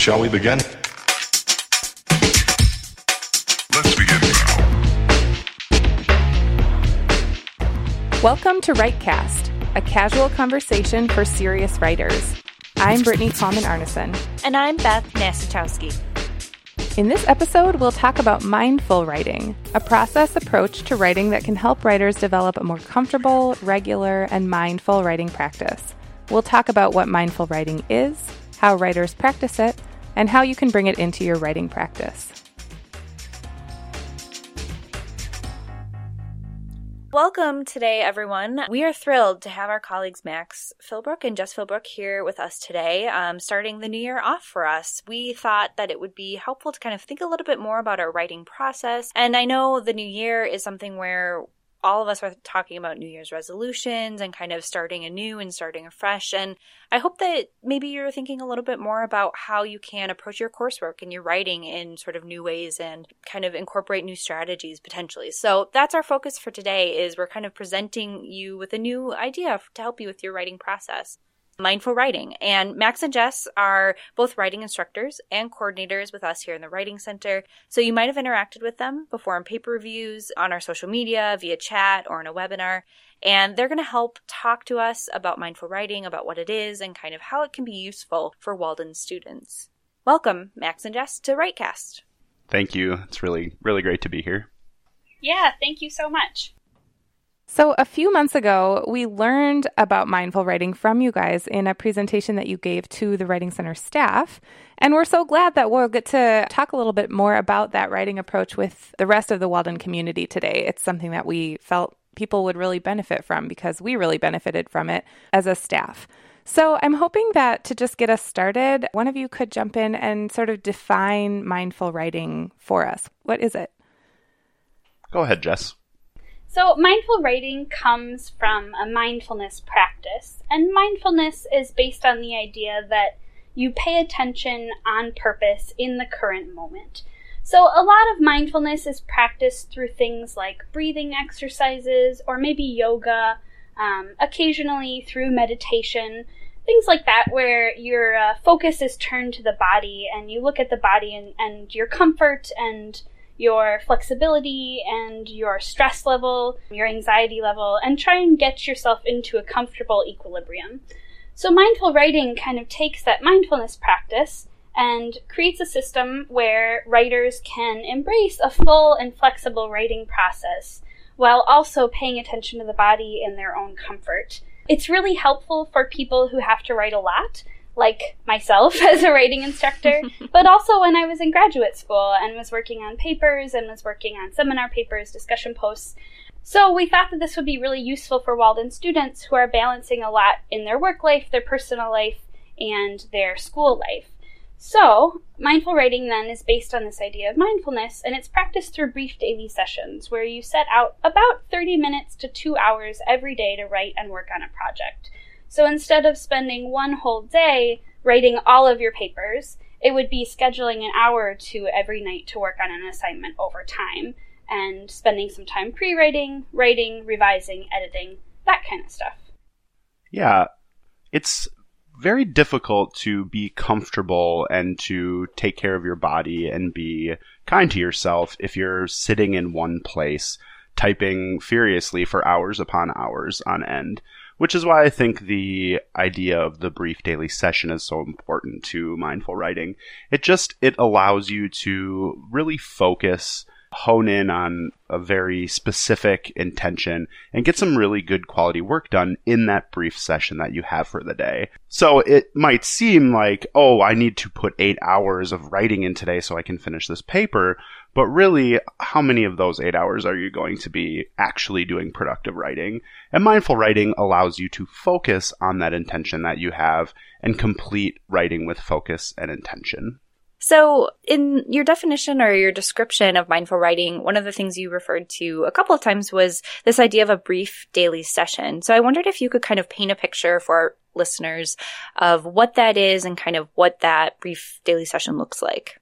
Shall we begin? Let's begin now. Welcome to WriteCast, a casual conversation for serious writers. I'm Brittany Palman Arneson. And I'm Beth Nastachowski. In this episode, we'll talk about mindful writing, a process approach to writing that can help writers develop a more comfortable, regular, and mindful writing practice. We'll talk about what mindful writing is, how writers practice it, and how you can bring it into your writing practice. Welcome today, everyone. We are thrilled to have our colleagues Max Philbrook and Jess Philbrook here with us today, um, starting the new year off for us. We thought that it would be helpful to kind of think a little bit more about our writing process. And I know the new year is something where all of us are talking about New Year's resolutions and kind of starting anew and starting afresh. And I hope that maybe you're thinking a little bit more about how you can approach your coursework and your writing in sort of new ways and kind of incorporate new strategies potentially. So that's our focus for today is we're kind of presenting you with a new idea to help you with your writing process mindful writing. And Max and Jess are both writing instructors and coordinators with us here in the Writing Center. So you might have interacted with them before in paper reviews, on our social media, via chat, or in a webinar. And they're going to help talk to us about mindful writing, about what it is, and kind of how it can be useful for Walden students. Welcome, Max and Jess, to WriteCast. Thank you. It's really, really great to be here. Yeah, thank you so much. So, a few months ago, we learned about mindful writing from you guys in a presentation that you gave to the Writing Center staff. And we're so glad that we'll get to talk a little bit more about that writing approach with the rest of the Walden community today. It's something that we felt people would really benefit from because we really benefited from it as a staff. So, I'm hoping that to just get us started, one of you could jump in and sort of define mindful writing for us. What is it? Go ahead, Jess. So, mindful writing comes from a mindfulness practice, and mindfulness is based on the idea that you pay attention on purpose in the current moment. So, a lot of mindfulness is practiced through things like breathing exercises or maybe yoga, um, occasionally through meditation, things like that, where your uh, focus is turned to the body and you look at the body and, and your comfort and your flexibility and your stress level, your anxiety level, and try and get yourself into a comfortable equilibrium. So, mindful writing kind of takes that mindfulness practice and creates a system where writers can embrace a full and flexible writing process while also paying attention to the body and their own comfort. It's really helpful for people who have to write a lot like myself as a writing instructor, but also when I was in graduate school and was working on papers and was working on seminar papers, discussion posts. So we thought that this would be really useful for Walden students who are balancing a lot in their work life, their personal life, and their school life. So, mindful writing then is based on this idea of mindfulness, and it's practiced through brief daily sessions where you set out about 30 minutes to two hours every day to write and work on a project. So instead of spending one whole day writing all of your papers, it would be scheduling an hour or two every night to work on an assignment over time and spending some time pre writing, writing, revising, editing, that kind of stuff. Yeah, it's very difficult to be comfortable and to take care of your body and be kind to yourself if you're sitting in one place typing furiously for hours upon hours on end which is why I think the idea of the brief daily session is so important to mindful writing. It just it allows you to really focus hone in on a very specific intention and get some really good quality work done in that brief session that you have for the day. So it might seem like, oh, I need to put eight hours of writing in today so I can finish this paper. But really, how many of those eight hours are you going to be actually doing productive writing? And mindful writing allows you to focus on that intention that you have and complete writing with focus and intention. So, in your definition or your description of mindful writing, one of the things you referred to a couple of times was this idea of a brief daily session. So, I wondered if you could kind of paint a picture for our listeners of what that is and kind of what that brief daily session looks like.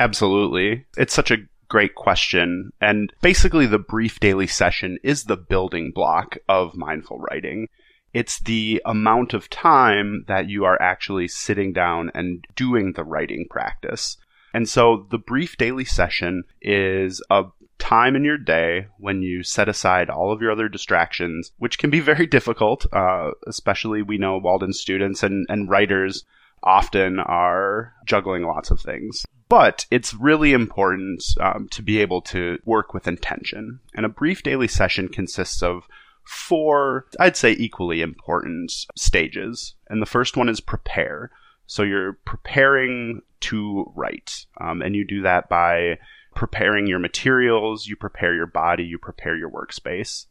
Absolutely. It's such a great question. And basically, the brief daily session is the building block of mindful writing. It's the amount of time that you are actually sitting down and doing the writing practice. And so the brief daily session is a time in your day when you set aside all of your other distractions, which can be very difficult. Uh, especially, we know Walden students and, and writers often are juggling lots of things. But it's really important um, to be able to work with intention. And a brief daily session consists of four, I'd say, equally important stages. And the first one is prepare. So you're preparing to write. Um, and you do that by preparing your materials, you prepare your body, you prepare your workspace.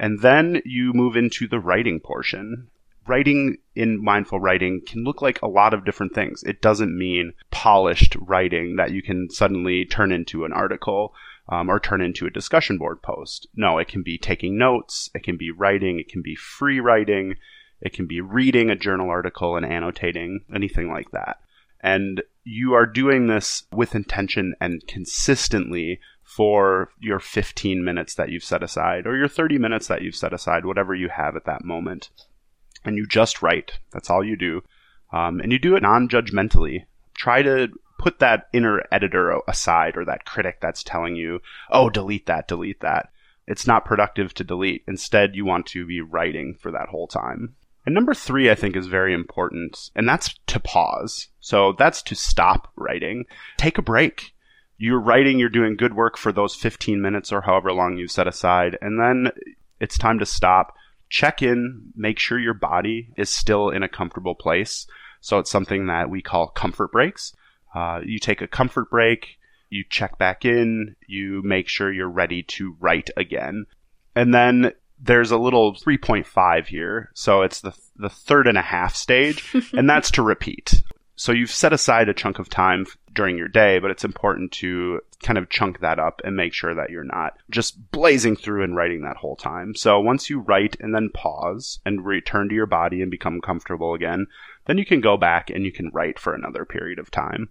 And then you move into the writing portion writing in mindful writing can look like a lot of different things. It doesn't mean polished writing that you can suddenly turn into an article um, or turn into a discussion board post. No, it can be taking notes, it can be writing, it can be free writing, it can be reading a journal article and annotating, anything like that. And you are doing this with intention and consistently for your 15 minutes that you've set aside or your 30 minutes that you've set aside, whatever you have at that moment and you just write. That's all you do. Um, and you do it non judgmentally. Try to put that inner editor aside or that critic that's telling you, oh, delete that, delete that. It's not productive to delete. Instead, you want to be writing for that whole time. And number three, I think, is very important, and that's to pause. So that's to stop writing. Take a break. You're writing, you're doing good work for those 15 minutes or however long you've set aside, and then it's time to stop check in, make sure your body is still in a comfortable place. So it's something that we call comfort breaks. Uh, you take a comfort break, you check back in, you make sure you're ready to write again. And then there's a little 3.5 here. So it's the, the third and a half stage, and that's to repeat. So you've set aside a chunk of time during your day, but it's important to kind of chunk that up and make sure that you're not just blazing through and writing that whole time. So once you write and then pause and return to your body and become comfortable again, then you can go back and you can write for another period of time.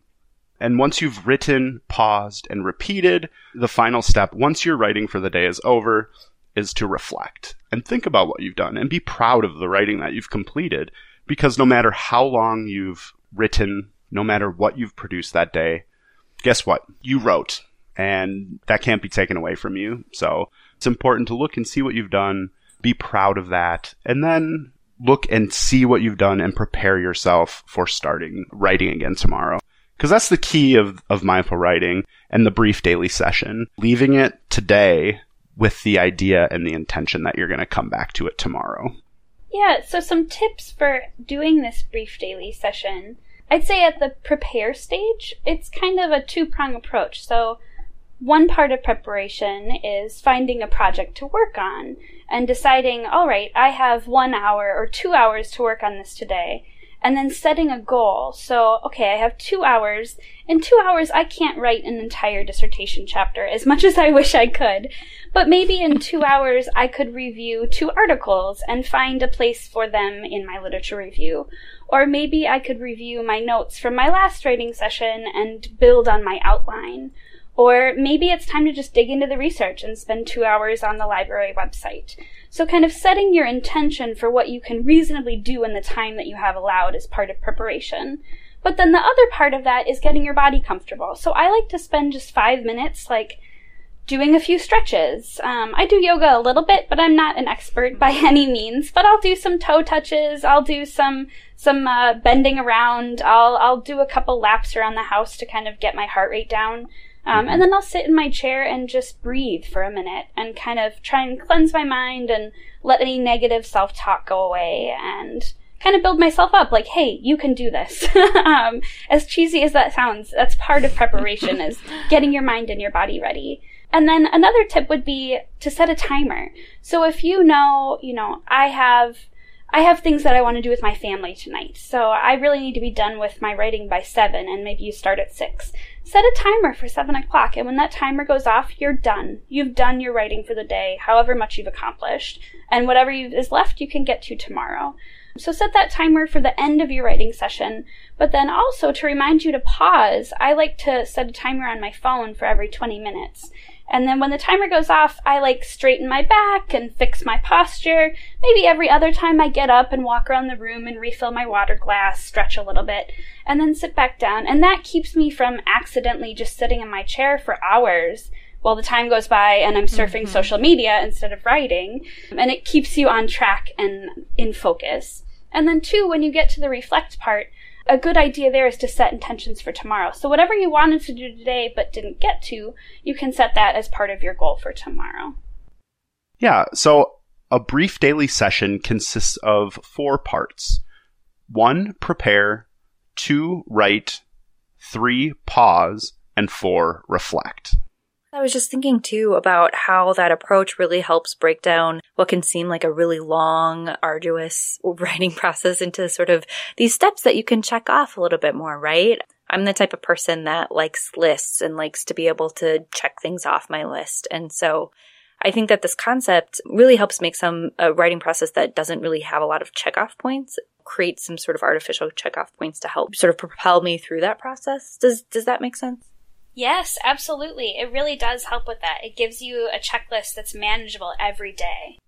And once you've written, paused, and repeated, the final step, once your writing for the day is over, is to reflect and think about what you've done and be proud of the writing that you've completed. Because no matter how long you've written, no matter what you've produced that day, guess what? You wrote, and that can't be taken away from you. So it's important to look and see what you've done, be proud of that, and then look and see what you've done and prepare yourself for starting writing again tomorrow. Because that's the key of, of mindful writing and the brief daily session. Leaving it today with the idea and the intention that you're going to come back to it tomorrow. Yeah, so some tips for doing this brief daily session. I'd say at the prepare stage, it's kind of a two prong approach. So, one part of preparation is finding a project to work on and deciding, all right, I have one hour or two hours to work on this today and then setting a goal. So, okay, I have two hours. In two hours, I can't write an entire dissertation chapter as much as I wish I could. But maybe in two hours, I could review two articles and find a place for them in my literature review. Or maybe I could review my notes from my last writing session and build on my outline. Or maybe it's time to just dig into the research and spend two hours on the library website. So, kind of setting your intention for what you can reasonably do in the time that you have allowed is part of preparation. But then the other part of that is getting your body comfortable. So, I like to spend just five minutes, like, doing a few stretches. Um, I do yoga a little bit, but I'm not an expert by any means. But I'll do some toe touches. I'll do some some uh, bending around. I'll I'll do a couple laps around the house to kind of get my heart rate down. Um, mm-hmm. And then I'll sit in my chair and just breathe for a minute and kind of try and cleanse my mind and let any negative self talk go away and kind of build myself up like, hey, you can do this. um, as cheesy as that sounds, that's part of preparation is getting your mind and your body ready. And then another tip would be to set a timer. So if you know, you know, I have I have things that I want to do with my family tonight, so I really need to be done with my writing by seven, and maybe you start at six. Set a timer for seven o'clock, and when that timer goes off, you're done. You've done your writing for the day, however much you've accomplished, and whatever is left, you can get to tomorrow. So set that timer for the end of your writing session, but then also to remind you to pause, I like to set a timer on my phone for every 20 minutes. And then when the timer goes off, I like straighten my back and fix my posture. Maybe every other time I get up and walk around the room and refill my water glass, stretch a little bit, and then sit back down. And that keeps me from accidentally just sitting in my chair for hours while the time goes by and I'm surfing mm-hmm. social media instead of writing. And it keeps you on track and in focus. And then, two, when you get to the reflect part, a good idea there is to set intentions for tomorrow. So whatever you wanted to do today but didn't get to, you can set that as part of your goal for tomorrow. Yeah, so a brief daily session consists of four parts. One, prepare. Two, write. Three, pause. And four, reflect. I was just thinking too about how that approach really helps break down what can seem like a really long, arduous writing process into sort of these steps that you can check off a little bit more, right? I'm the type of person that likes lists and likes to be able to check things off my list. And so I think that this concept really helps make some a writing process that doesn't really have a lot of checkoff points create some sort of artificial checkoff points to help sort of propel me through that process. Does does that make sense? Yes, absolutely. It really does help with that. It gives you a checklist that's manageable every day.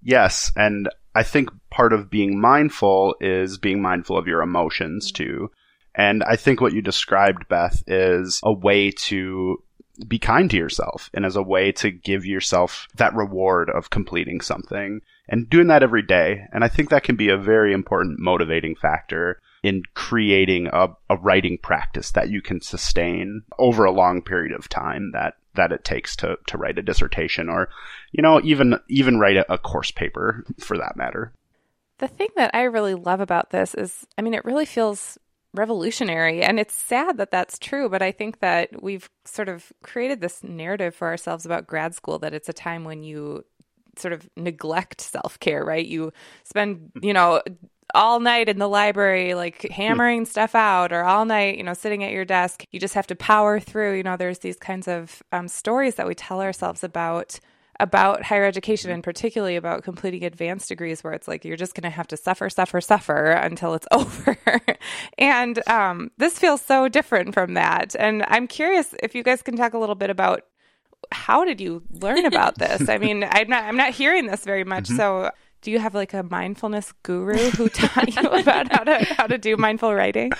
Yes, and I think part of being mindful is being mindful of your emotions mm-hmm. too. And I think what you described, Beth, is a way to be kind to yourself and as a way to give yourself that reward of completing something and doing that every day. And I think that can be a very important motivating factor in creating a, a writing practice that you can sustain over a long period of time that that it takes to, to write a dissertation or you know even even write a, a course paper for that matter. The thing that i really love about this is i mean it really feels revolutionary and it's sad that that's true but i think that we've sort of created this narrative for ourselves about grad school that it's a time when you sort of neglect self-care right? You spend mm. you know all night in the library, like hammering stuff out, or all night, you know, sitting at your desk. You just have to power through. You know, there's these kinds of um, stories that we tell ourselves about about higher education and particularly about completing advanced degrees where it's like you're just going to have to suffer suffer suffer until it's over and um, this feels so different from that and i'm curious if you guys can talk a little bit about how did you learn about this i mean i'm not i'm not hearing this very much mm-hmm. so do you have like a mindfulness guru who taught you about how to how to do mindful writing?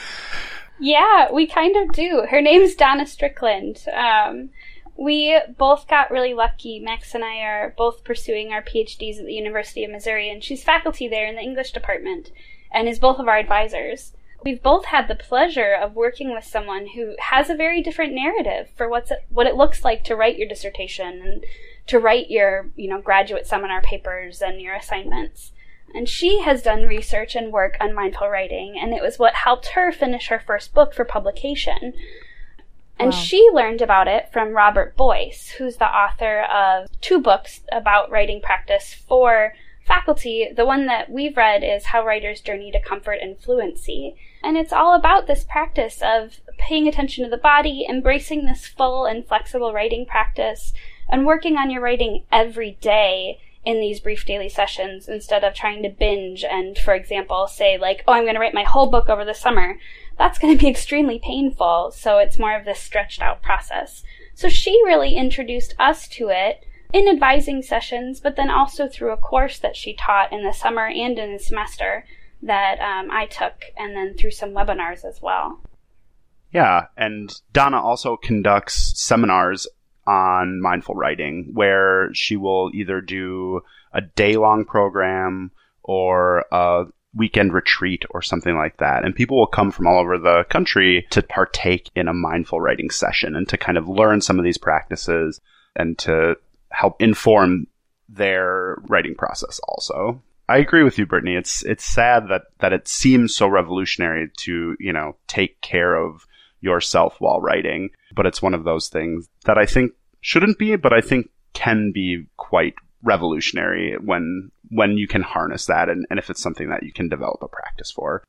Yeah, we kind of do. Her name's Donna Strickland. Um, we both got really lucky. Max and I are both pursuing our PhDs at the University of Missouri, and she's faculty there in the English department and is both of our advisors. We've both had the pleasure of working with someone who has a very different narrative for what's what it looks like to write your dissertation and to write your, you know, graduate seminar papers and your assignments. And she has done research and work on mindful writing, and it was what helped her finish her first book for publication. And wow. she learned about it from Robert Boice, who's the author of two books about writing practice for faculty. The one that we've read is How Writers Journey to Comfort and Fluency. And it's all about this practice of paying attention to the body, embracing this full and flexible writing practice, and working on your writing every day in these brief daily sessions instead of trying to binge and, for example, say, like, oh, I'm going to write my whole book over the summer. That's going to be extremely painful, so it's more of this stretched out process. So she really introduced us to it in advising sessions, but then also through a course that she taught in the summer and in the semester that um, I took, and then through some webinars as well. Yeah, and Donna also conducts seminars on mindful writing where she will either do a day long program or a weekend retreat or something like that. And people will come from all over the country to partake in a mindful writing session and to kind of learn some of these practices and to help inform their writing process also. I agree with you, Brittany. It's it's sad that that it seems so revolutionary to you know take care of yourself while writing, but it's one of those things that I think shouldn't be, but I think can be quite revolutionary when when you can harness that and, and if it's something that you can develop a practice for.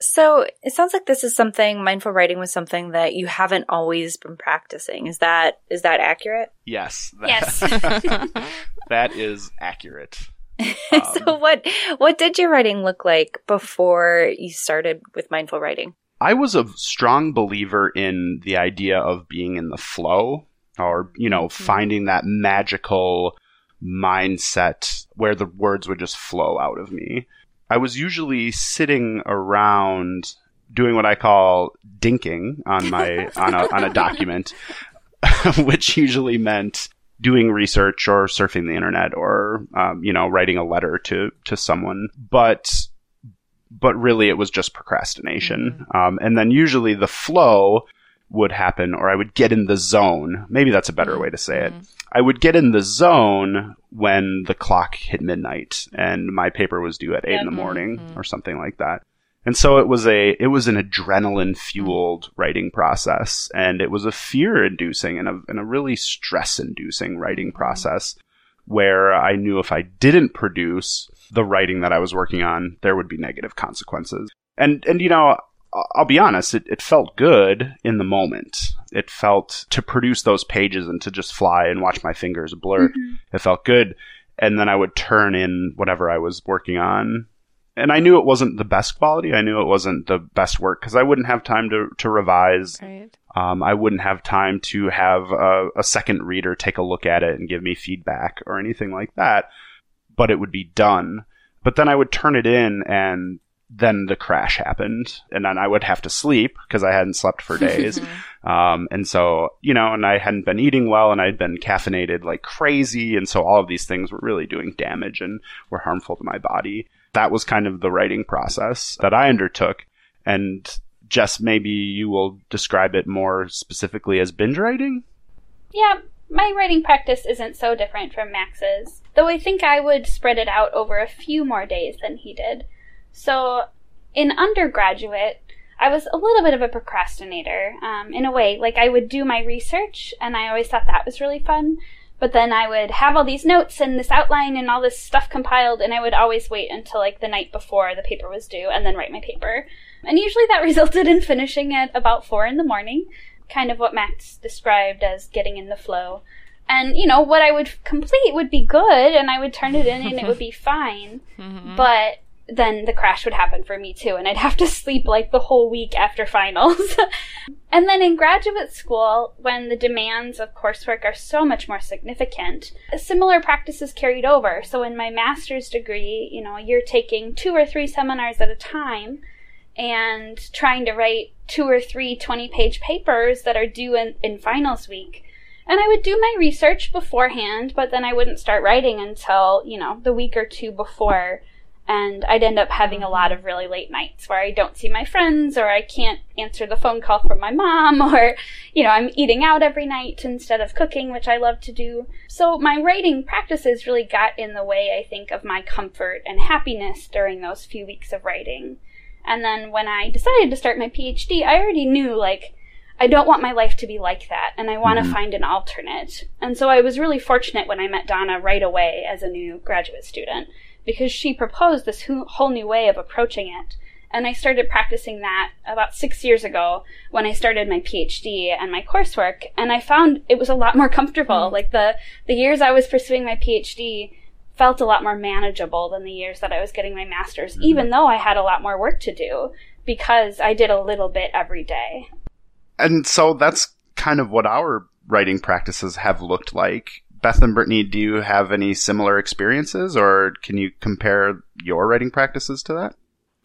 So it sounds like this is something mindful writing was something that you haven't always been practicing. Is that is that accurate? Yes. That, yes. that is accurate. Um, so what what did your writing look like before you started with mindful writing? I was a strong believer in the idea of being in the flow or, you know, finding that magical mindset where the words would just flow out of me. I was usually sitting around doing what I call dinking on my on a on a document, which usually meant doing research or surfing the internet or um, you know writing a letter to to someone. But but really, it was just procrastination. Um, and then usually the flow would happen, or I would get in the zone. Maybe that's a better mm-hmm. way to say it. Mm-hmm. I would get in the zone when the clock hit midnight and my paper was due at eight in the mm-hmm. morning or something like that. And so it was a it was an adrenaline fueled writing process, and it was a fear inducing and a and a really stress inducing writing process where I knew if I didn't produce the writing that I was working on, there would be negative consequences. And and you know, I'll- be honest, it, it felt good in the moment. It felt to produce those pages and to just fly and watch my fingers blur. It felt good. And then I would turn in whatever I was working on. And I knew it wasn't the best quality. I knew it wasn't the best work because I wouldn't have time to, to revise. Right. Um, I wouldn't have time to have a, a second reader take a look at it and give me feedback or anything like that. But it would be done. But then I would turn it in and then the crash happened and then I would have to sleep because I hadn't slept for days. um, and so, you know, and I hadn't been eating well and I'd been caffeinated like crazy. And so all of these things were really doing damage and were harmful to my body. That was kind of the writing process that I undertook. And Jess, maybe you will describe it more specifically as binge writing? Yeah, my writing practice isn't so different from Max's, though I think I would spread it out over a few more days than he did. So, in undergraduate, I was a little bit of a procrastinator, um, in a way. Like, I would do my research, and I always thought that was really fun. But then I would have all these notes and this outline and all this stuff compiled, and I would always wait until like the night before the paper was due and then write my paper. And usually that resulted in finishing at about four in the morning, kind of what Max described as getting in the flow. And, you know, what I would complete would be good, and I would turn it in and it would be fine. But then the crash would happen for me too, and I'd have to sleep like the whole week after finals. and then in graduate school, when the demands of coursework are so much more significant, similar practices carried over. So in my master's degree, you know, you're taking two or three seminars at a time and trying to write two or three 20 page papers that are due in, in finals week. And I would do my research beforehand, but then I wouldn't start writing until, you know, the week or two before. And I'd end up having a lot of really late nights where I don't see my friends or I can't answer the phone call from my mom or, you know, I'm eating out every night instead of cooking, which I love to do. So my writing practices really got in the way, I think, of my comfort and happiness during those few weeks of writing. And then when I decided to start my PhD, I already knew, like, I don't want my life to be like that, and I want to mm-hmm. find an alternate. And so I was really fortunate when I met Donna right away as a new graduate student, because she proposed this whole new way of approaching it. And I started practicing that about six years ago when I started my PhD and my coursework, and I found it was a lot more comfortable. Mm-hmm. Like the, the years I was pursuing my PhD felt a lot more manageable than the years that I was getting my master's, mm-hmm. even though I had a lot more work to do because I did a little bit every day. And so that's kind of what our writing practices have looked like. Beth and Brittany, do you have any similar experiences or can you compare your writing practices to that?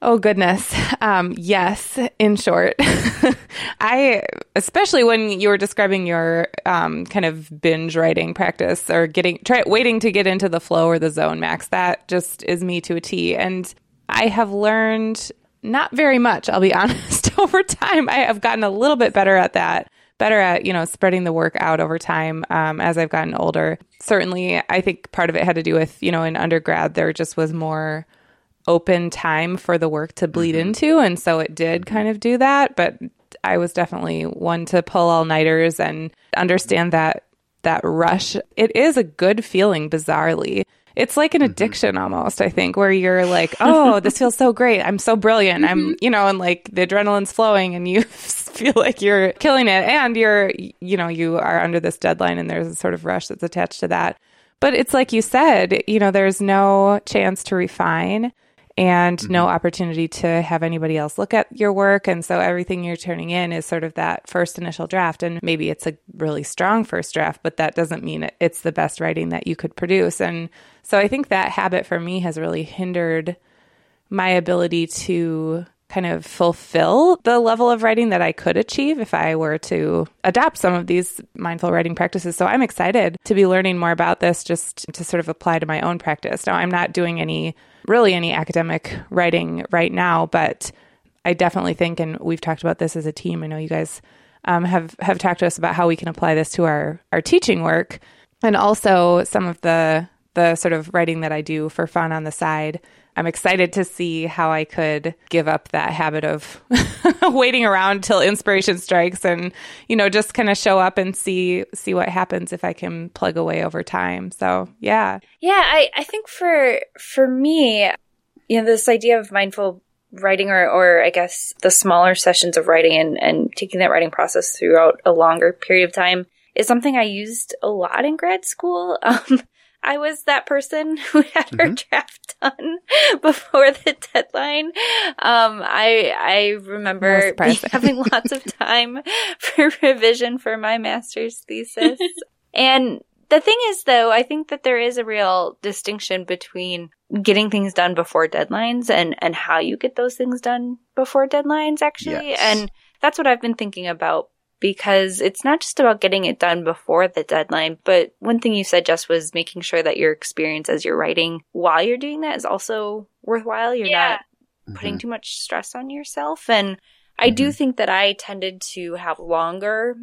Oh goodness. Um, yes, in short. I especially when you were describing your um, kind of binge writing practice or getting try waiting to get into the flow or the zone max, that just is me to a T. And I have learned not very much, I'll be honest, over time. I have gotten a little bit better at that. Better at you know spreading the work out over time um, as I've gotten older. Certainly, I think part of it had to do with you know in undergrad there just was more open time for the work to bleed into. And so it did kind of do that. But I was definitely one to pull all nighters and understand that that rush. It is a good feeling, bizarrely. It's like an mm-hmm. addiction almost, I think, where you're like, oh, this feels so great. I'm so brilliant. I'm, mm-hmm. you know, and like the adrenaline's flowing and you feel like you're killing it. And you're, you know, you are under this deadline and there's a sort of rush that's attached to that. But it's like you said, you know, there's no chance to refine and no mm-hmm. opportunity to have anybody else look at your work. And so everything you're turning in is sort of that first initial draft. And maybe it's a really strong first draft, but that doesn't mean it's the best writing that you could produce. And so I think that habit for me has really hindered my ability to kind of fulfill the level of writing that I could achieve if I were to adopt some of these mindful writing practices. So I'm excited to be learning more about this just to sort of apply to my own practice. Now, I'm not doing any really any academic writing right now, but I definitely think, and we've talked about this as a team. I know you guys um, have have talked to us about how we can apply this to our our teaching work, and also some of the the sort of writing that I do for fun on the side. I'm excited to see how I could give up that habit of waiting around till inspiration strikes and you know just kind of show up and see see what happens if I can plug away over time. So, yeah. Yeah, I I think for for me, you know, this idea of mindful writing or or I guess the smaller sessions of writing and and taking that writing process throughout a longer period of time is something I used a lot in grad school. Um, I was that person who had her Mhm. draft done before the deadline. Um, I I remember No having lots of time for revision for my master's thesis. and the thing is, though, I think that there is a real distinction between getting things done before deadlines and and how you get those things done before deadlines, actually. Yes. And that's what I've been thinking about because it's not just about getting it done before the deadline, but one thing you said, Jess, was making sure that your experience as you're writing while you're doing that is also worthwhile. You're Yeah. not putting mm-hmm. too much stress on yourself. And I do mm-hmm. think that I tended to have longer,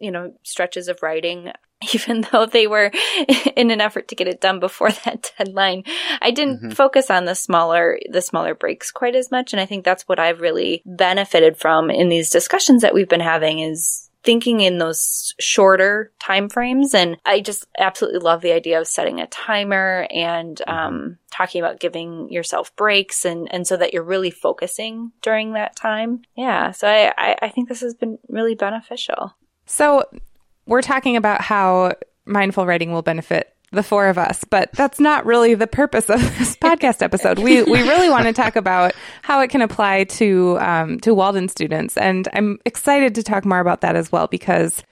you know, stretches of writing, even though they were in an effort to get it done before that deadline. I didn't Mhm. focus on the smaller, the smaller breaks quite as much. And I think that's what I've really benefited from in these discussions that we've been having is thinking in those shorter time frames and i just absolutely love the idea of setting a timer and um, talking about giving yourself breaks and, and so that you're really focusing during that time yeah so I, I, I think this has been really beneficial So, we're talking about how mindful writing will benefit the four of us, but that's not really the purpose of this podcast episode. We we really want to talk about how it can apply to um, to Walden students, and I'm excited to talk more about that as well because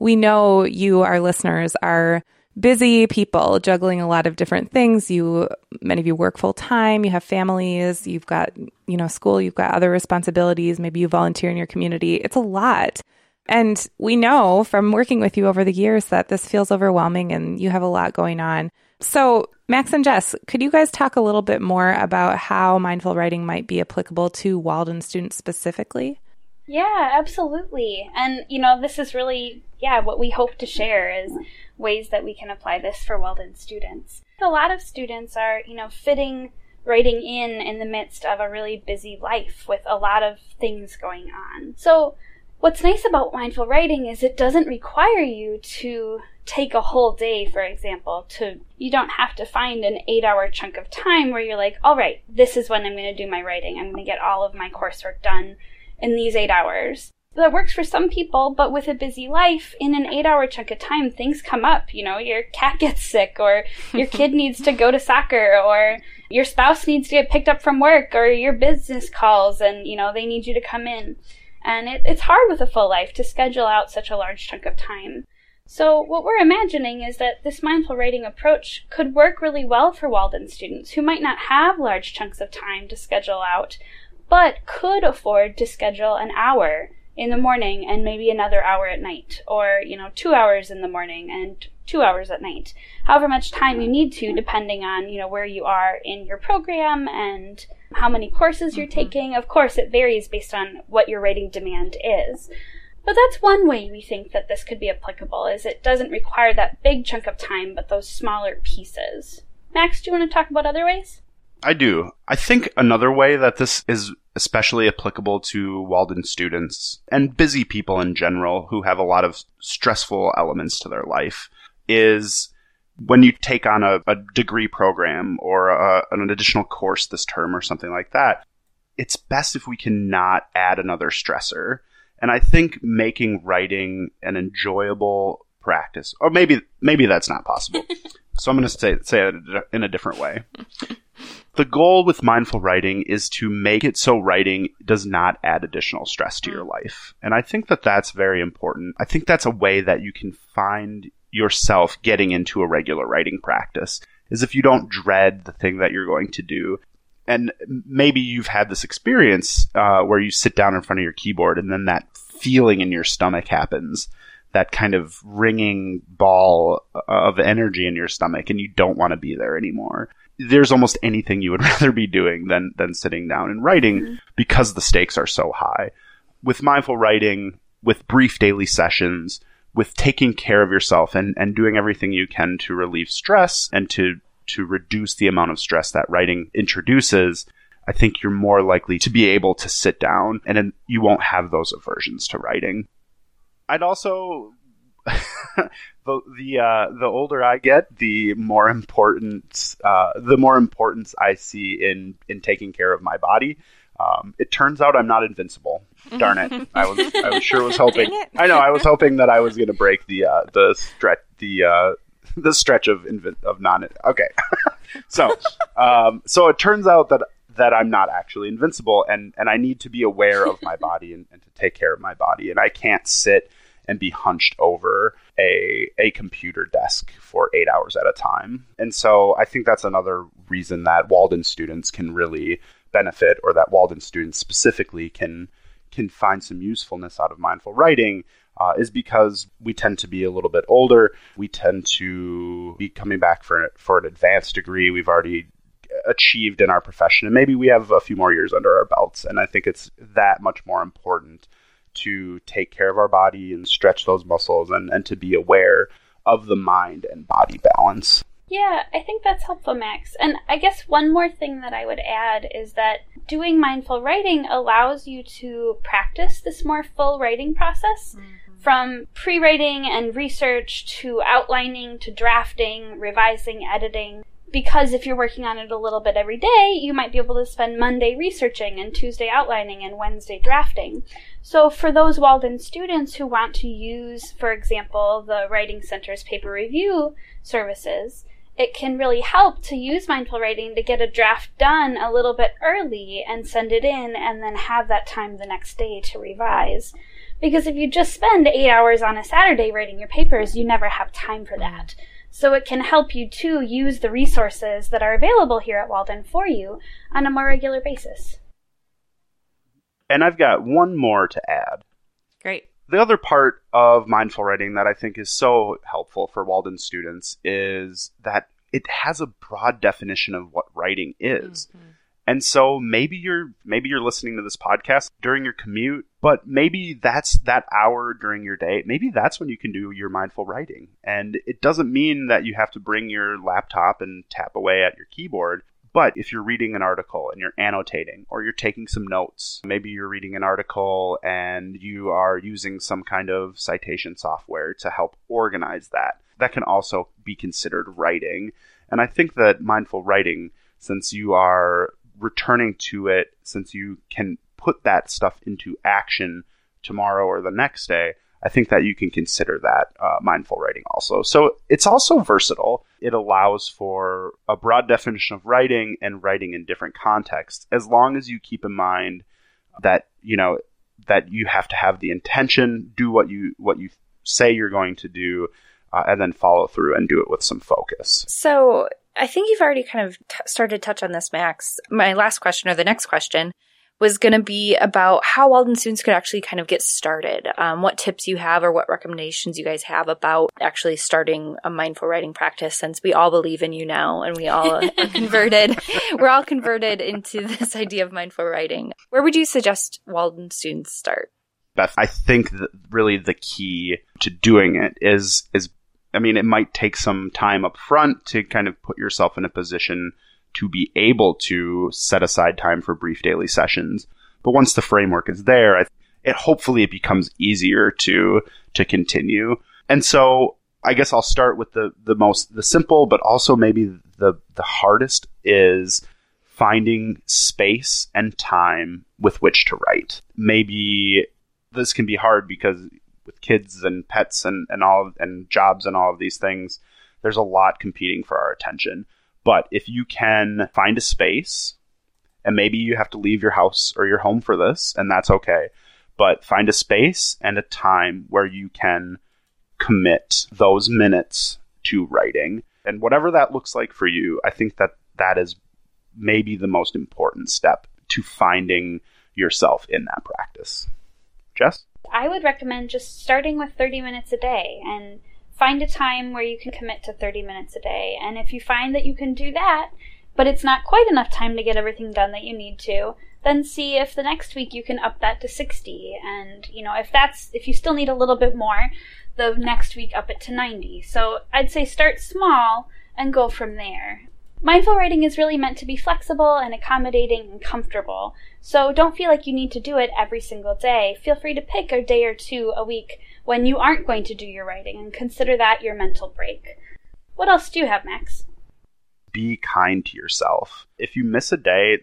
we know you, our listeners, are busy people juggling a lot of different things. You, many of you work full time. You have families. You've got you know school. You've got other responsibilities. Maybe you volunteer in your community. It's a lot. And we know from working with you over the years that this feels overwhelming and you have a lot going on. So, Max and Jess, could you guys talk a little bit more about how mindful writing might be applicable to Walden students specifically? Yeah, absolutely. And, you know, this is really, yeah, what we hope to share is ways that we can apply this for Walden students. A lot of students are, you know, fitting writing in in the midst of a really busy life with a lot of things going on. So, what's nice about mindful writing is it doesn't require you to take a whole day, for example, to you don't have to find an 8-hour chunk of time where you're like, "All right, this is when I'm going to do my writing. I'm going to get all of my coursework done in these 8 hours." That works for some people, but with a busy life, in an 8-hour chunk of time, things come up, you know, your cat gets sick or your kid needs to go to soccer or your spouse needs to get picked up from work or your business calls and, you know, they need you to come in. And it, it's hard with a full life to schedule out such a large chunk of time. So, what we're imagining is that this mindful writing approach could work really well for Walden students who might not have large chunks of time to schedule out, but could afford to schedule an hour in the morning and maybe another hour at night, or, you know, two hours in the morning and two hours at night. However much time you need to, depending on, you know, where you are in your program and how many courses you're mm-hmm. taking. Of course, it varies based on what your writing demand is. But that's one way we think that this could be applicable, is it doesn't require that big chunk of time, but those smaller pieces. Max, do you want to talk about other ways? I do. I think another way that this is especially applicable to Walden students and busy people in general who have a lot of stressful elements to their life is when you take on a, a degree program or a, an additional course this term or something like that. It's best if we can not add another stressor. And I think making writing an enjoyable practice, or maybe maybe that's not possible. so I'm going to say say it in a different way The goal with mindful writing is to make it so writing does not add additional stress to your life. And I think that that's very important. I think that's a way that you can find yourself getting into a regular writing practice is if you don't dread the thing that you're going to do. And maybe you've had this experience uh, where you sit down in front of your keyboard and then that feeling in your stomach happens that kind of ringing ball of energy in your stomach and you don't want to be there anymore there's almost anything you would rather be doing than than sitting down and writing mm-hmm. because the stakes are so high with mindful writing with brief daily sessions with taking care of yourself and, and doing everything you can to relieve stress and to to reduce the amount of stress that writing introduces I think you're more likely to be able to sit down and you won't have those aversions to writing. I'd also the the uh, the older I get, the more important uh, the more importance I see in in taking care of my body. Um, it turns out I'm not invincible. Darn it! I was I was sure was hoping. I know I was hoping that I was going to break the uh, the stretch the uh, the stretch of invi- of non. Okay, so um, so it turns out that that I'm not actually invincible and, and I need to be aware of my body and, and to take care of my body. And I can't sit and be hunched over a a computer desk for eight hours at a time. And so I think that's another reason that Walden students can really benefit, or that Walden students specifically can can find some usefulness out of mindful writing. Uh, is because we tend to be a little bit older. We tend to be coming back for for an advanced degree. We've already achieved in our profession. And maybe we have a few more years under our belts. And I think it's that much more important to take care of our body and stretch those muscles and, and to be aware of the mind and body balance. Yeah, I think that's helpful, Max. And I guess one more thing that I would add is that doing mindful writing allows you to practice this more full writing process. Mm-hmm. From pre writing and research to outlining to drafting, revising, editing because if you're working on it a little bit every day, you might be able to spend Monday researching and Tuesday outlining and Wednesday drafting. So for those Walden students who want to use, for example, the Writing Center's paper review services, it can really help to use mindful writing to get a draft done a little bit early and send it in and then have that time the next day to revise. Because if you just spend eight hours on a Saturday writing your papers, you never have time for that. So it can help you to use the resources that are available here at Walden for you on a more regular basis. And I've got one more to add. Great. The other part of mindful writing that I think is so helpful for Walden students is that it has a broad definition of what writing is. Mm-hmm. And so maybe you're maybe you're listening to this podcast during your commute, but maybe that's that hour during your day. Maybe that's when you can do your mindful writing. And it doesn't mean that you have to bring your laptop and tap away at your keyboard. But if you're reading an article and you're annotating or you're taking some notes, maybe you're reading an article and you are using some kind of citation software to help organize that, that can also be considered writing. And I think that mindful writing, since you are returning to it since you can put that stuff into action tomorrow or the next day, I think that you can consider that uh, mindful writing also. So it's also versatile. It allows for a broad definition of writing and writing in different contexts, as long as you keep in mind that you know that you have to have the intention, do what you what you say you're going to do, uh, and then follow through and do it with some focus. So I think you've already kind of t- started to touch on this, Max. My last question, or the next question, was going to be about how Walden students could actually kind of get started. Um, what tips you have, or what recommendations you guys have about actually starting a mindful writing practice, since we all believe in you now, and we all are converted. We're all converted into this idea of mindful writing. Where would you suggest Walden students start? Beth, I think that really the key to doing it is is I mean, it might take some time up front to kind of put yourself in a position to be able to set aside time for brief daily sessions. But once the framework is there, it hopefully it becomes easier to to continue. And so I guess I'll start with the the most the simple, but also maybe the the hardest is finding space and time with which to write. Maybe this can be hard because with kids and pets and, and all and jobs and all of these things, there's a lot competing for our attention. But if you can find a space, and maybe you have to leave your house or your home for this, and that's okay, but find a space and a time where you can commit those minutes to writing. And whatever that looks like for you, I think that that is maybe the most important step to finding yourself in that practice. Jess? I would recommend just starting with 30 minutes a day and find a time where you can commit to 30 minutes a day. And if you find that you can do that, but it's not quite enough time to get everything done that you need to, then see if the next week you can up that to 60. And, you know, if that's, if you still need a little bit more, the next week up it to 90. So I'd say start small and go from there. Mindful writing is really meant to be flexible and accommodating and comfortable. So don't feel like you need to do it every single day. Feel free to pick a day or two a week when you aren't going to do your writing and consider that your mental break. What else do you have, Max? Be kind to yourself. If you miss a day,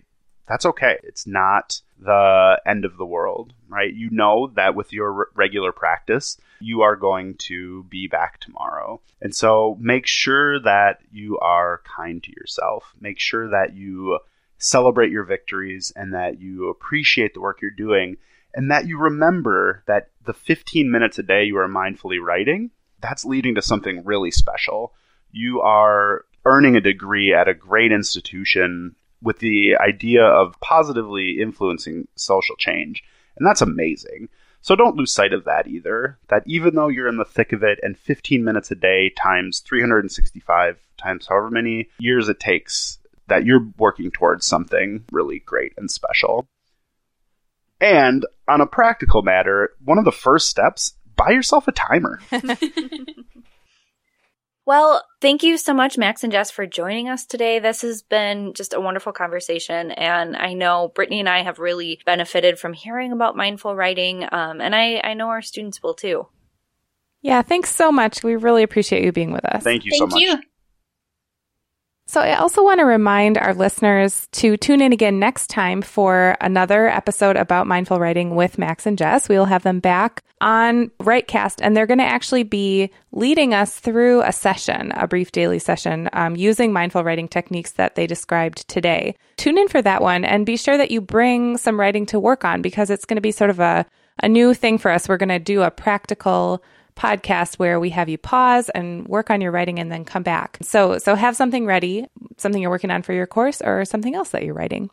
that's okay. It's not the end of the world, right? You know that with your regular practice, you are going to be back tomorrow. And so make sure that you are kind to yourself. Make sure that you celebrate your victories and that you appreciate the work you're doing and that you remember that the 15 minutes a day you are mindfully writing, that's leading to something really special. You are earning a degree at a great institution with the idea of positively influencing social change. And that's amazing. So don't lose sight of that either. That even though you're in the thick of it and 15 minutes a day times 365 times however many years it takes, that you're working towards something really great and special. And on a practical matter, one of the first steps, buy yourself a timer. Well, thank you so much, Max and Jess, for joining us today. This has been just a wonderful conversation. And I know Brittany and I have really benefited from hearing about mindful writing. Um, and I, I know our students will too. Yeah, thanks so much. We really appreciate you being with us. Thank you Thank so much. you. So, I also want to remind our listeners to tune in again next time for another episode about mindful writing with Max and Jess. We will have them back on Writecast, and they're going to actually be leading us through a session, a brief daily session, um, using mindful writing techniques that they described today. Tune in for that one and be sure that you bring some writing to work on because it's going to be sort of a, a new thing for us. We're going to do a practical podcast where we have you pause and work on your writing and then come back. So so have something ready, something you're working on for your course or something else that you're writing.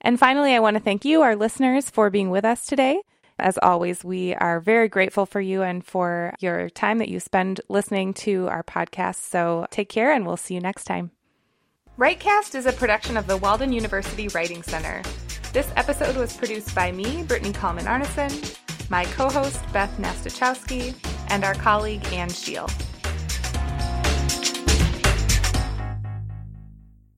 And finally, I want to thank you our listeners for being with us today. As always, we are very grateful for you and for your time that you spend listening to our podcast. So take care and we'll see you next time. Writecast is a production of the Walden University Writing Center. This episode was produced by me, Brittany Kallman Arneson, my co host, Beth Nastachowski, and our colleague, Ann Scheel.